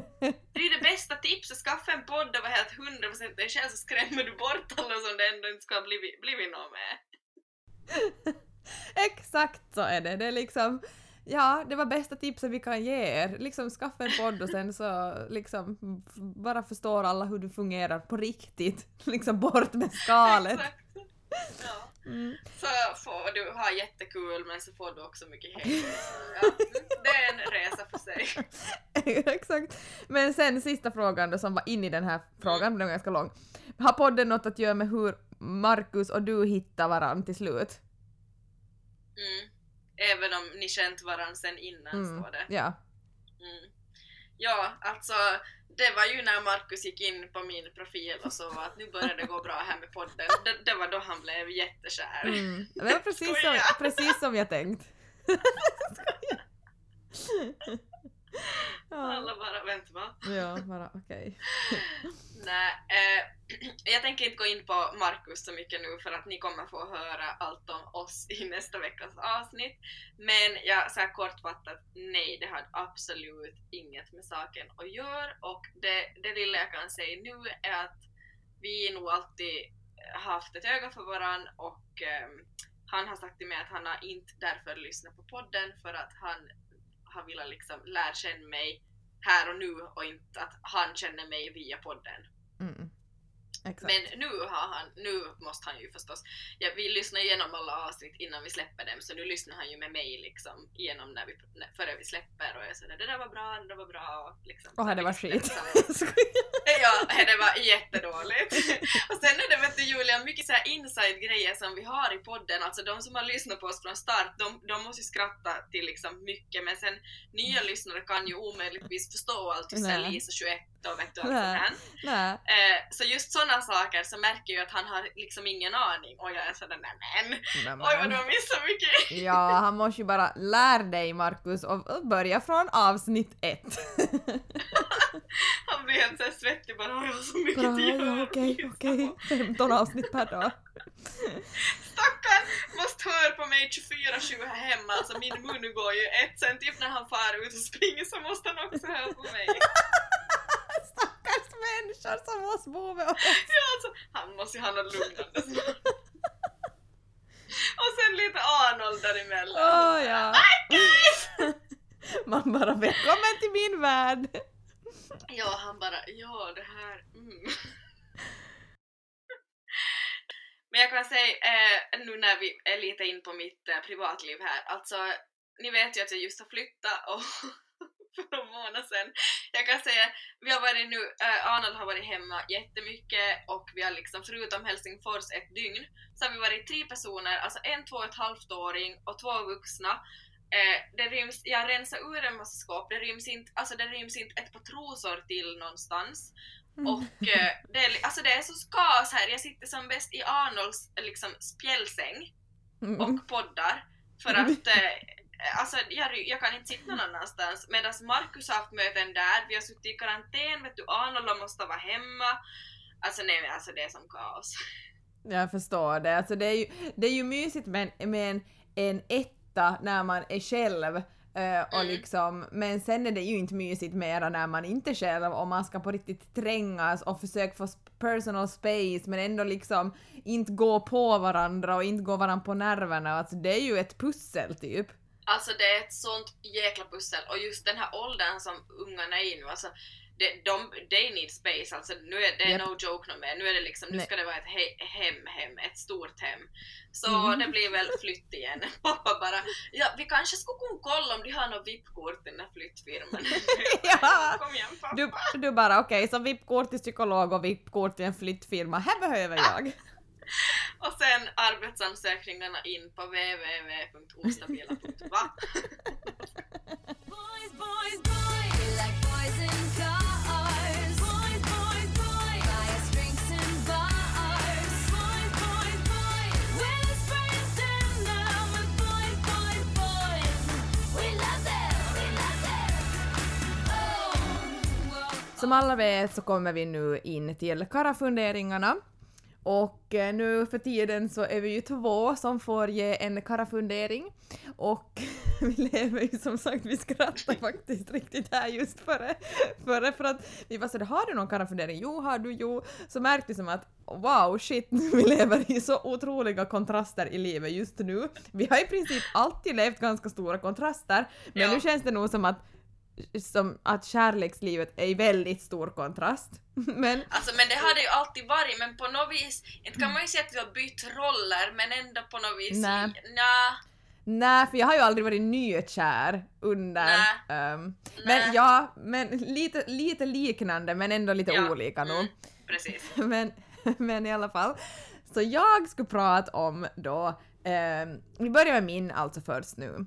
Det är det bästa tipset, skaffa en podd och var helt 100% dig själv så skrämmer du bort alla som det ändå inte ska ha blivit, blivit något med. Exakt så är det. Det är liksom, ja, det var bästa tipset vi kan ge er. Liksom skaffa en podd och sen så liksom bara förstår alla hur du fungerar på riktigt. Liksom bort med skalet. Ja. Mm. Så får du ha jättekul men så får du också mycket hej. Ja, det är en resa för sig. Exakt. Men sen sista frågan då som var in i den här frågan, den var ganska lång. Har podden något att göra med hur Marcus och du hittar varandra till slut? Mm. Även om ni känt varandra sen innan Mm. står det. Ja. Mm. Ja, alltså det var ju när Markus gick in på min profil och sa att nu börjar det gå bra här med podden. Det, det var då han blev jättekär. Mm. Det var precis som, precis som jag tänkt. Alla bara, vänta va? ja, bara okej. Nej, eh, jag tänker inte gå in på Markus så mycket nu för att ni kommer få höra allt om oss i nästa veckas avsnitt. Men jag så här kortfattat, nej det har absolut inget med saken att göra och det, det lilla jag kan säga nu är att vi nog alltid haft ett öga för varann och ehm, han har sagt till mig att han har inte därför lyssnat på podden för att han har velat liksom lära känna mig här och nu och inte att han känner mig via podden. Mm. Exakt. Men nu har han, nu måste han ju förstås, ja, vi lyssnar igenom alla avsnitt innan vi släpper dem så nu lyssnar han ju med mig liksom igenom när vi, när- före vi släpper och jag säger det där var bra, det där var bra och liksom. Åh, det var skit. Ja, det var jättedåligt. Och sen är det vet du Julia, mycket så här inside-grejer som vi har i podden, alltså de som har lyssnat på oss från start, de, de måste ju skratta till liksom mycket, men sen nya lyssnare kan ju omöjligtvis förstå allt, såhär Nej. Lisa 21 och vet du Nej. Nej. Eh, så just sådana saker så märker jag att han har liksom ingen aning och jag är sådär nämen, Men, oj vad du har missat mycket. Ja, han måste ju bara lära dig Markus och och börja från avsnitt ett. Han blir helt såhär svettig bara, "Oj, jag har så mycket Bra, att okej, lyssna okej. på." 15 avsnitt per dag. Stackarn måste höra på mig 24-7 här hemma, alltså min mun går ju ett sen typ när han far ut och springer så måste han också höra på mig. Människor som måste bo med oss. Ja, alltså, han måste ju ha något lugnande. Och sen lite Arnold däremellan. Åh ja. Man bara välkommen till min värld. Ja, han bara ja det här, mm. Men jag kan säga, eh, nu när vi är lite in på mitt eh, privatliv här, alltså ni vet ju att jag just har flyttat och för någon månad sedan. Jag kan säga, vi har varit nu, eh, Arnold har varit hemma jättemycket och vi har liksom förutom Helsingfors ett dygn så har vi varit tre personer, alltså en två och ett halvt åring och två vuxna. Eh, det ryms, jag rensar ur en massa skåp, det ryms inte, alltså det ryms inte ett par trosor till någonstans. Och eh, det, är, alltså det är så skas här, jag sitter som bäst i Arnolds liksom, spjälsäng Mm. och poddar för att eh, alltså, jag, jag kan inte sitta någon annanstans medan Markus har haft möten där, vi har suttit i karantän, vet du, Arnold måste vara hemma. Alltså nej alltså det är som kaos. Jag förstår det. Alltså det är ju, det är ju mysigt med, en- med en, en etta när man är själv. eh, och Mm. liksom, men sen är det ju inte mysigt mera när man inte är själv och man ska på riktigt trängas och försöka få personal space men ändå liksom inte gå på varandra och inte gå varandra på nerverna. Alltså det är ju ett pussel typ. Alltså det är ett sånt jäkla pussel och just den här åldern som ungarna är i nu, alltså de, de, they need space, alltså nu är det Japp. no joke no mer, nu är det liksom, nu ska det vara ett he, hem, hem, ett stort hem. Så Mhm. det blir väl flytt igen. Pappa bara, ja vi kanske skulle kunna kolla om de har något VIP-kort den här flyttfirman. Ja. Kom igen pappa. Du, du bara okej, så VIP-kort till psykolog och VIP-kort till en flyttfirma, här behöver jag. Och sen arbetsansökningarna in på www.ostabila.va. Boys, boys, boys. We like boys in cars. Boys, boys, boys. Buy us drinks in bars. Boys, boys, boys. We're the friends and now we're boys, boys, boys. We love them. We love them. Oh. Som alla vet så kommer vi nu in till karafunderingarna. Och eh, nu för tiden så är vi ju två som får ge en karafundering. Och vi lever ju som sagt, vi skrattar faktiskt riktigt här just före, före för att vi bara sådär, har du någon karafundering? Jo, har du? Jo. Så märkte vi som att wow, shit, vi lever i så otroliga kontraster i livet just nu. Vi har i princip alltid levt ganska stora kontraster, men Ja. nu känns det nog som att som att kärlekslivet är i väldigt stor kontrast. Men Alltså men det har det ju alltid varit men på något vis, inte kan man ju säga att vi har bytt roller men ändå på något vis, Nej. nja, nej, för jag har ju aldrig varit nykär under... Nej. ehm, men Nej. ja, men lite, lite liknande men ändå lite Ja, olika nog. mm. precis. men, men i alla fall. Så jag skulle prata om då, ehm, vi börjar med min alltså först nu.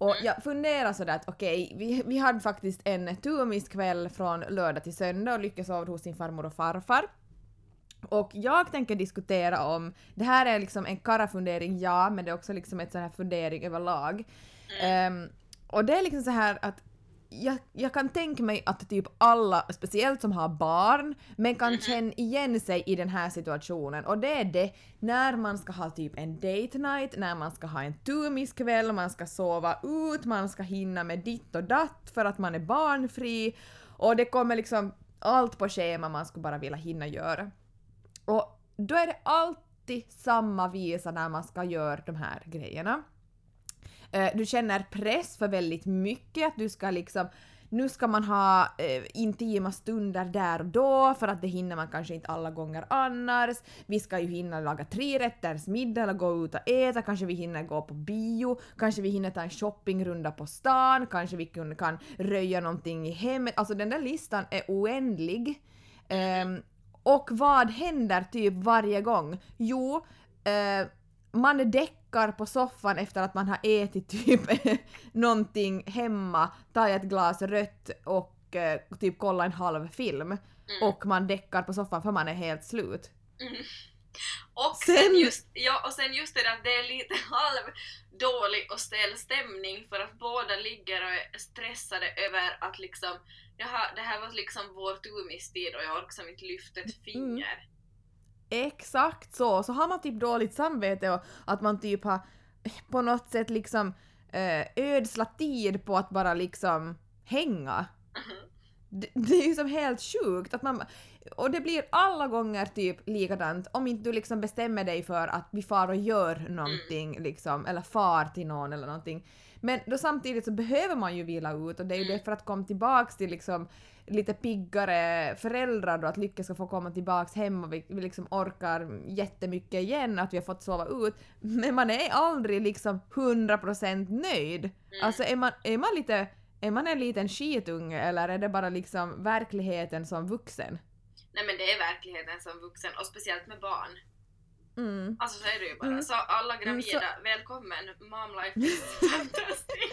Och jag funderar sådär att okej, vi, vi hade faktiskt en turmiskväll från lördag till söndag och Lycke sov hos sin farmor och farfar. Och jag tänker diskutera om, det här är liksom en karafundering, ja, men det är också liksom ett sån här fundering överlag. Ehm, och det är liksom så här att jag, jag kan tänka mig att typ alla, speciellt som har barn, men kan känna igen sig i den här situationen. Och det är det när man ska ha typ en date night, när man ska ha en turmiskväll, man ska sova ut, man ska hinna med ditt och datt för att man är barnfri. Och det kommer liksom allt på schema man skulle bara vilja hinna göra. Och då är det alltid samma visa när man ska göra de här grejerna. Eh, du känner press för väldigt mycket, att du ska liksom nu ska man ha eh, intima stunder där och då för att det hinner man kanske inte alla gånger annars. Vi ska ju hinna laga trerätters middag eller gå ut och äta, kanske vi hinner gå på bio, kanske vi hinner ta en shoppingrunda på stan, kanske vi kan, kan röja någonting i hemmet. Alltså den där listan är oändlig. Um, och vad händer typ varje gång? Jo, uh, man däckar på soffan efter att man har ätit typ någonting hemma, tagit ett glas rött och eh, typ kollat en halv film. Och man däckar på soffan för man är helt slut. Och Sen- sen, just, ja, och sen just det där att det är lite halv dålig och stel stämning för att båda ligger och är stressade över att liksom Jaha, det här var liksom vår turmistid och jag orkar som inte lyfta ett finger. Exakt så! Så har man typ dåligt samvete och att man typ har på något sätt liksom eh, ödslat tid på att bara liksom hänga. Det, det är ju som helt sjukt att man... Och det blir alla gånger typ likadant om inte du liksom bestämmer dig för att vi far och gör någonting liksom, eller far till någon eller någonting. Men då samtidigt så behöver man ju vila ut och det är ju det för att komma tillbaks till liksom lite piggare föräldrar då, att Lycka ska få komma tillbaks hem och vi, vi liksom orkar jättemycket igen, att vi har fått sova ut. Men man är aldrig liksom 100% nöjd. Alltså är man, är man lite är man en liten skitunge eller är det bara liksom verkligheten som vuxen? Nej men det är verkligheten som vuxen och speciellt med barn. Mm. Alltså så är det ju bara. Mm. Så alla Mm, gravida, välkommen! Mom life is fantastic!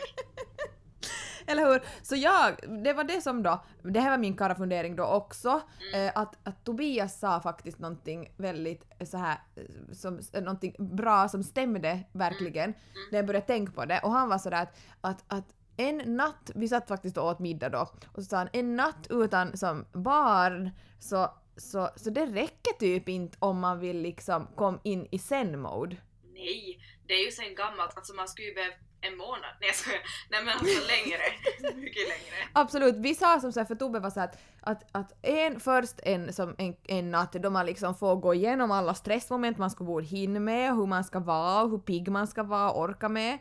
Eller hur? Så jag, det var det som då, det här var min karafundering då också, eh, att, att Tobias sa faktiskt någonting väldigt så här, eh, som, eh, någonting bra som stämde verkligen, när jag började tänka på det, och han var sådär att, att, att en natt, vi satt faktiskt och åt middag då, och så sa han en natt utan som barn så, så, så det räcker typ inte om man vill liksom komma in i zen-mode. Nej, det är ju sen gammalt, alltså man skulle ju behöva en månad. Nej jag skojar. Nej men alltså längre. Mycket längre. Absolut, vi sa som så här, för Tobbe var så här att, att, en, först en, som en, en natt då man liksom får gå igenom alla stressmoment man ska borde hinna med, hur man ska vara, hur pigg man ska vara, orka med.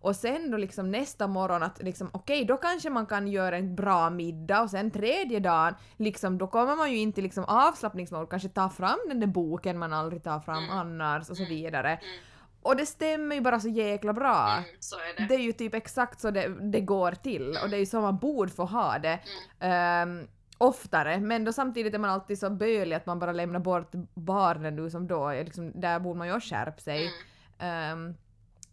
Och sen då liksom nästa morgon att liksom okej, då kanske man kan göra en bra middag och sen tredje dagen liksom då kommer man ju in till liksom avslappningsmål, kanske ta fram den där boken man aldrig tar fram annars och så vidare. Och det stämmer ju bara så jäkla bra. Mm, så är det. Det är ju typ exakt så det, det går till och det är ju så man borde få ha det. ehm, oftare, men då samtidigt är man alltid så bölig att man bara lämnar bort barnen nu som då, liksom, där borde man ju skärpa sig. Ehm,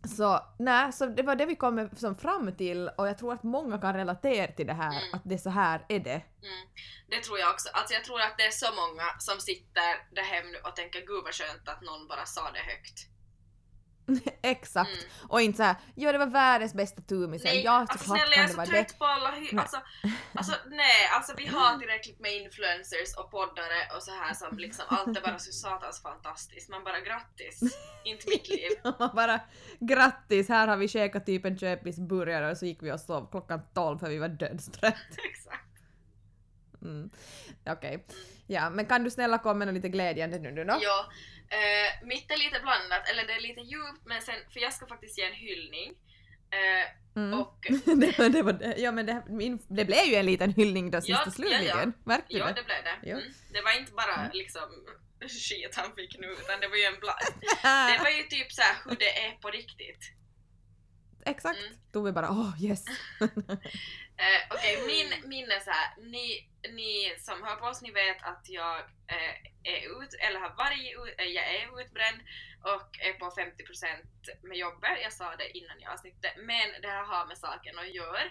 så nej, så det var det vi kom som fram till och jag tror att många kan relatera till det här, att det är så här är det. Mm. Det tror jag också. Alltså jag tror att det är så många som sitter där hem nu och tänker gud vad skönt att någon bara sa det högt. Exakt. Mm. Och inte såhär, ja det var världens bästa tumisen, Nej, ja alltså snälla jag är så det. trött på alla hy- alltså, alltså nej, alltså vi har tillräckligt med influencers och poddare och så här som liksom allt är bara så satans fantastiskt. Man bara grattis, inte mitt liv. Man bara grattis, här har vi käkat typ en köpisburgare och så gick vi och sov klockan 12 för vi var dödstrött. Exakt. Mm. Okej. Ja, men kan du snälla komma med lite glädjande nu då? Ja, eh, mitt är lite blandat, eller det är lite djupt men sen, för jag ska faktiskt ge en hyllning. Eh, Mm. och det, det, var, ja men det, min, det blev ju en liten hyllning då sist Ja, och slutligen. ja, ja. Märkte du ja, det? det blev det. Mm. Det var inte bara liksom skit han fick nu utan det var ju en bland... Det var ju typ så här hur det är på riktigt. Exakt. Mm. Då vi bara åh yes. Eh, Okej, min, min är så här. Ni, ni som hör på oss, ni vet att jag eh, är ut, eller har varit ut, eh, jag är utbränd och är på 50% med jobbet. Jag sa det innan i avsnittet. Men det här har med saken att göra.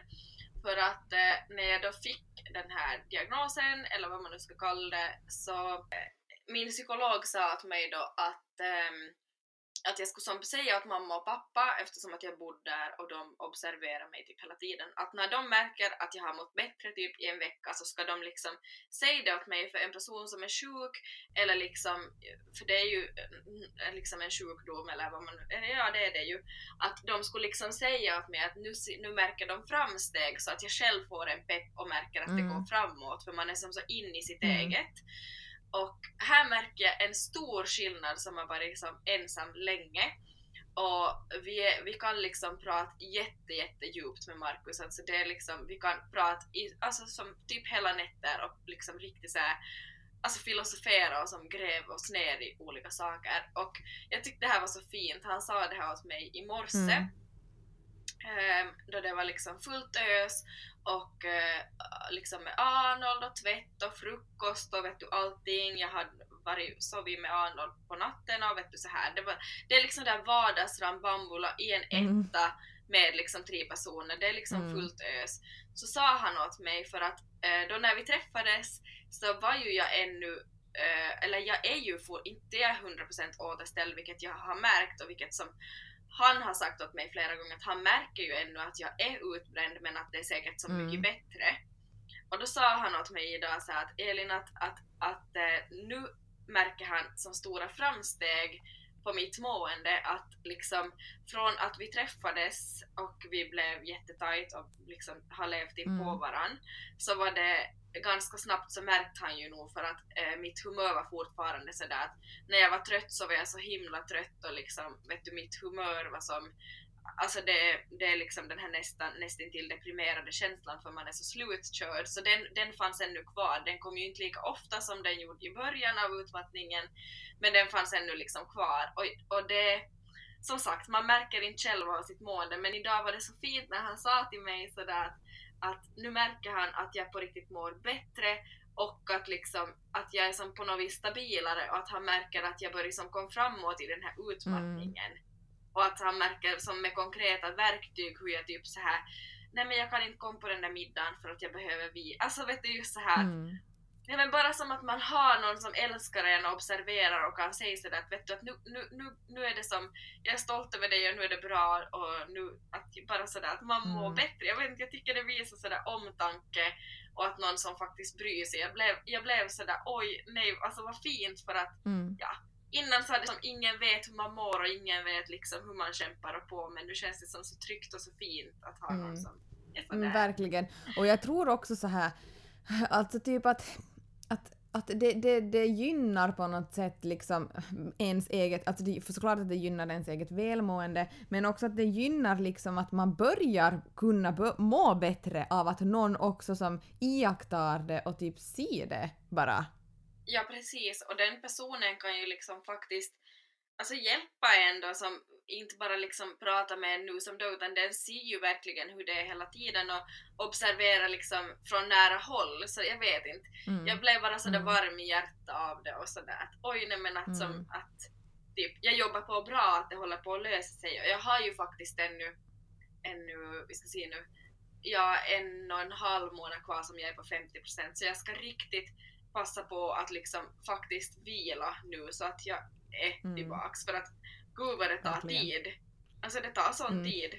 För att eh, när jag då fick den här diagnosen, eller vad man nu ska kalla det, så eh, min psykolog sa till mig då att ehm, att jag skulle som säga åt mamma och pappa eftersom att jag bodde där och de observerar mig typ hela tiden att när de märker att jag har mått bättre typ i en vecka så ska de liksom säga det åt mig för en person som är sjuk eller liksom för det är ju mm, liksom en sjukdom eller vad man eller ja det är det ju att de skulle liksom säga åt mig att nu, nu märker de framsteg så att jag själv får en pepp och märker att det Mm. går framåt för man är som så in i sitt Mm. eget och här märker jag en stor skillnad som har varit liksom ensam länge. Och vi, är, vi kan liksom prata jätte, jätte djupt med Markus. Alltså det är liksom, vi kan prata i, alltså som typ hela nätter och liksom riktigt så här, alltså filosofera och som gräva oss ner i olika saker. Och jag tyckte det här var så fint. Han sa det här åt mig i morse. Mm. Ehm, då det var liksom fullt ös och eh, liksom med Arnold och tvätt och frukost och vet du allting. Jag hade varit, sovit med Arnold på natten och vet du så här. Det, var, det är liksom där vardagsrambambula i en Mm. etta med liksom tre personer. Det är liksom Mm. fullt ös. Så sa han åt mig för att eh, då när vi träffades så var ju jag ännu eh, eller jag är ju inte jag 100% återställd vilket jag har märkt och vilket som han har sagt åt mig flera gånger att han märker ju ännu att jag är utbränd men att det är säkert så Mm. mycket bättre. Och då sa han åt mig idag så att Elin att, att, att eh, nu märker han som stora framsteg på mitt mående att liksom från att vi träffades och vi blev jättetajt och liksom har levt in på Mm. varann så var det ganska snabbt så märkte han ju nog för att eh, mitt humör var fortfarande sådär att när jag var trött så var jag så himla trött och liksom vet du mitt humör var som Alltså det, det är liksom den här nästan, nästintill deprimerade känslan för man är så slutkörd så den, den fanns ännu kvar. Den kom ju inte lika ofta som den gjorde i början av utmattningen men den fanns ännu liksom kvar och, och det som sagt, man märker inte själv av sitt mående men idag var det så fint när han sa till mig sådär att, att nu märker han att jag på riktigt mår bättre och att, liksom, att jag är som på något vis stabilare och att han märker att jag börjar som kom framåt i den här utmattningen. Och att han märker som med konkreta verktyg hur jag typ så här nej men jag kan inte komma på den där middagen för att jag behöver vi. Alltså vet du just så här Mm. Nej men bara som att man har någon som älskar en och observerar och kan säga sådär att vet du att nu, nu, nu, nu är det som, jag är stolt över dig och nu är det bra och nu, att bara sådär att man mår Mm. bättre. Jag vet inte, jag tycker det visar sådär omtanke och att någon som faktiskt bryr sig. Jag blev, jag blev sådär oj, nej, alltså vad fint för att Mm. innan så hade som ingen vet hur man mår och ingen vet liksom hur man kämpar och på men nu känns det som så tryggt och så fint att ha någon Mm. som är sådär. Mm, verkligen. Och jag tror också så här, alltså typ att, att, att det, det, det gynnar på något sätt liksom ens eget, alltså det, för såklart att det gynnar ens eget välmående, men också att det gynnar liksom att man börjar kunna må bättre av att någon också som iakttar det och typ ser det bara. Ja precis, och den personen kan ju liksom faktiskt alltså hjälpa en då som inte bara liksom pratar med en nu som då utan den ser ju verkligen hur det är hela tiden och observerar liksom från nära håll så jag vet inte. Mm. Jag blev bara sådär Mm. varm i hjärtat av det och sådär att oj nej men att som Mm. att typ jag jobbar på bra att det håller på att lösa sig och jag har ju faktiskt ännu ännu, vi ska se nu ja en och en halv månad kvar som jag är på 50% så jag ska riktigt passa på att liksom faktiskt vila nu så att jag är Mm. tillbaks för att gud vad det tar Verkligen. tid. Alltså det tar sån Mm. tid.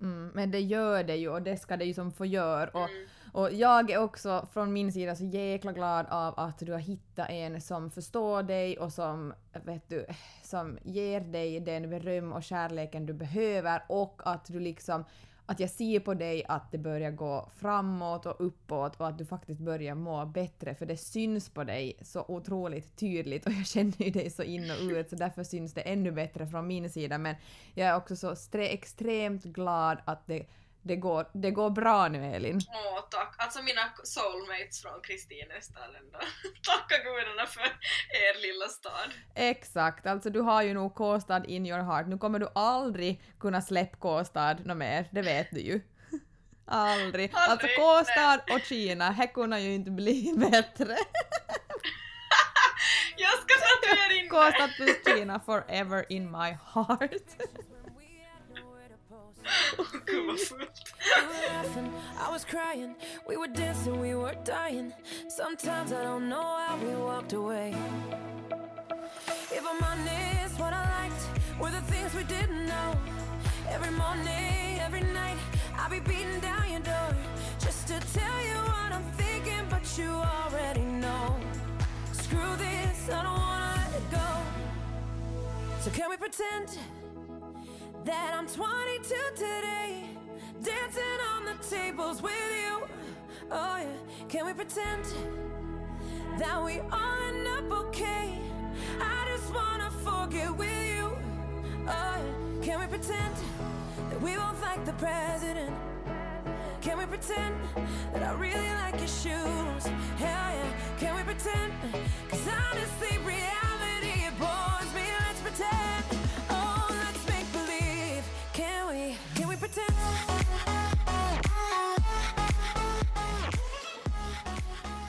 Mm, men det gör det ju och det ska det ju som få göra. Och, Mm. Och jag är också från min sida så jäkla glad av att du har hittat en som förstår dig och som, vet du, som ger dig den beröm och kärleken du behöver och att du liksom att jag ser på dig att det börjar gå framåt och uppåt och att du faktiskt börjar må bättre för det syns på dig så otroligt tydligt och jag känner ju dig så in och ut så därför syns det ännu bättre från min sida. Men jag är också så extremt glad att det, det, går, det går bra nu Elin. Åh tack, alltså mina soulmates från Kristinestaden då. Tacka gudarna för er lilla stad. Exakt, alltså du har ju nog Kåstad in your heart. Nu kommer du aldrig kunna släppa Kåstad nå mer, det vet du ju. Aldrig. Aldrig, Alltså K-stad och Kina, här kunde ju inte bli bättre. Jag ska tatuera in det! K-stad plus Kina forever in my heart. I was crying. We were dancing, we were dying. Sometimes I don't know how we walked away. If I'm honest, what I liked were the things we didn't know. Every morning, every night, I'll be beating down your door just to tell you what I'm thinking, but you already know. Screw this, I don't wanna let it go. So can we pretend? That I'm 22 today, dancing on the tables with you. Oh yeah, can we pretend that we all end up okay? I just wanna forget with you. Oh yeah, can we pretend that we both like the president? Can we pretend that I really like your shoes? Hell yeah, can we pretend? Cause honestly, reality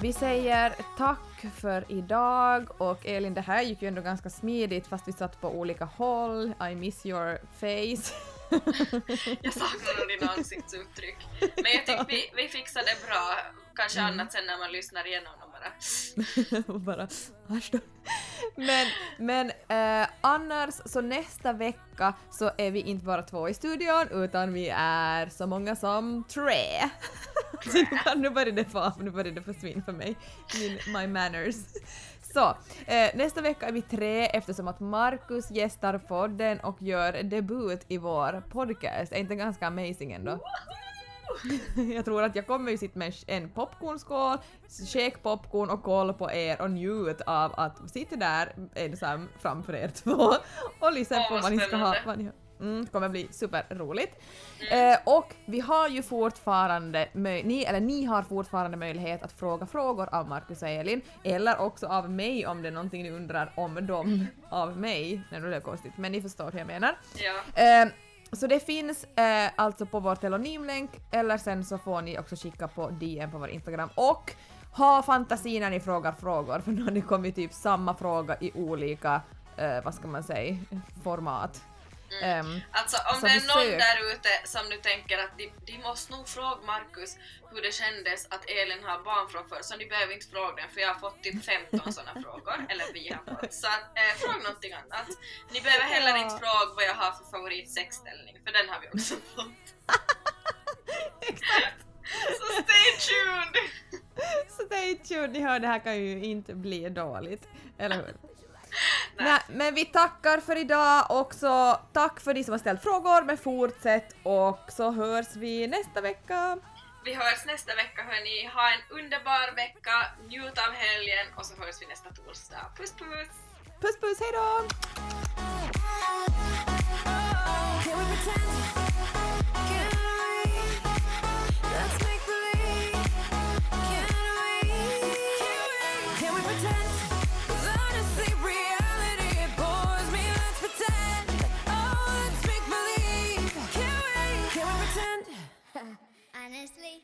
Vi säger tack för idag och Elin, det här gick ju ändå ganska smidigt fast vi satt på olika håll. I miss your face. Jag saknar nog dina ansiktsuttryck. Men jag tycker vi, vi fixade det bra. Kanske Mm. annat sen när man lyssnar igenom bara. och bara då. Men, men eh, annars så nästa vecka så är vi inte bara två i studion utan vi är så många som tre. så nu, kan- nu börjar det få, nu börjar det försvinna för mig, Min, my manners. Så, eh, nästa vecka är vi tre eftersom att Markus gästar podden och gör debut i vår podcast. Är inte ganska amazing ändå? Jag tror att jag kommer ju sitta med en popcornskål, käka popcorn och kolla på er och njut av att sitta där ensam framför er två och lyssna på vad ni ska ha. Vad ni. Mm, det kommer bli superroligt. Eh, och vi har ju fortfarande, ni, eller ni har fortfarande möjlighet att fråga frågor av Marcus och Elin, eller också av mig om det är någonting ni undrar om dem av mig. Nej, det är konstigt, men ni förstår hur jag menar. Ja. Eh, så det finns eh, alltså på vår telonymlänk eller sen så får ni också skicka på DM på vår Instagram och ha fantasi när ni frågar frågor för nu har det kommit typ samma fråga i olika, eh, vad ska man säga, format. Ehm, Alltså om det är någon där ute som nu tänker att de, de måste nog fråga Markus hur det kändes att Elin har barn från förr, så ni behöver inte fråga den för jag har fått typ 15 sådana frågor, eller vi har fått. Så att, eh, fråga någonting annat. Ni behöver heller inte fråga vad jag har för favoritsexställning, för den har vi också fått. Så stay tuned! stay tuned, ni hör det här kan ju inte bli dåligt, eller hur? Nej, men vi tackar för idag och så tack för de som har ställt frågor, men fortsätt och så hörs vi nästa vecka. Vi hörs nästa vecka hörni, ha en underbar vecka, njut av helgen och så hörs vi nästa torsdag. Puss puss! Puss puss, hejdå! Can we pretend? Can we? Let's make Honestly,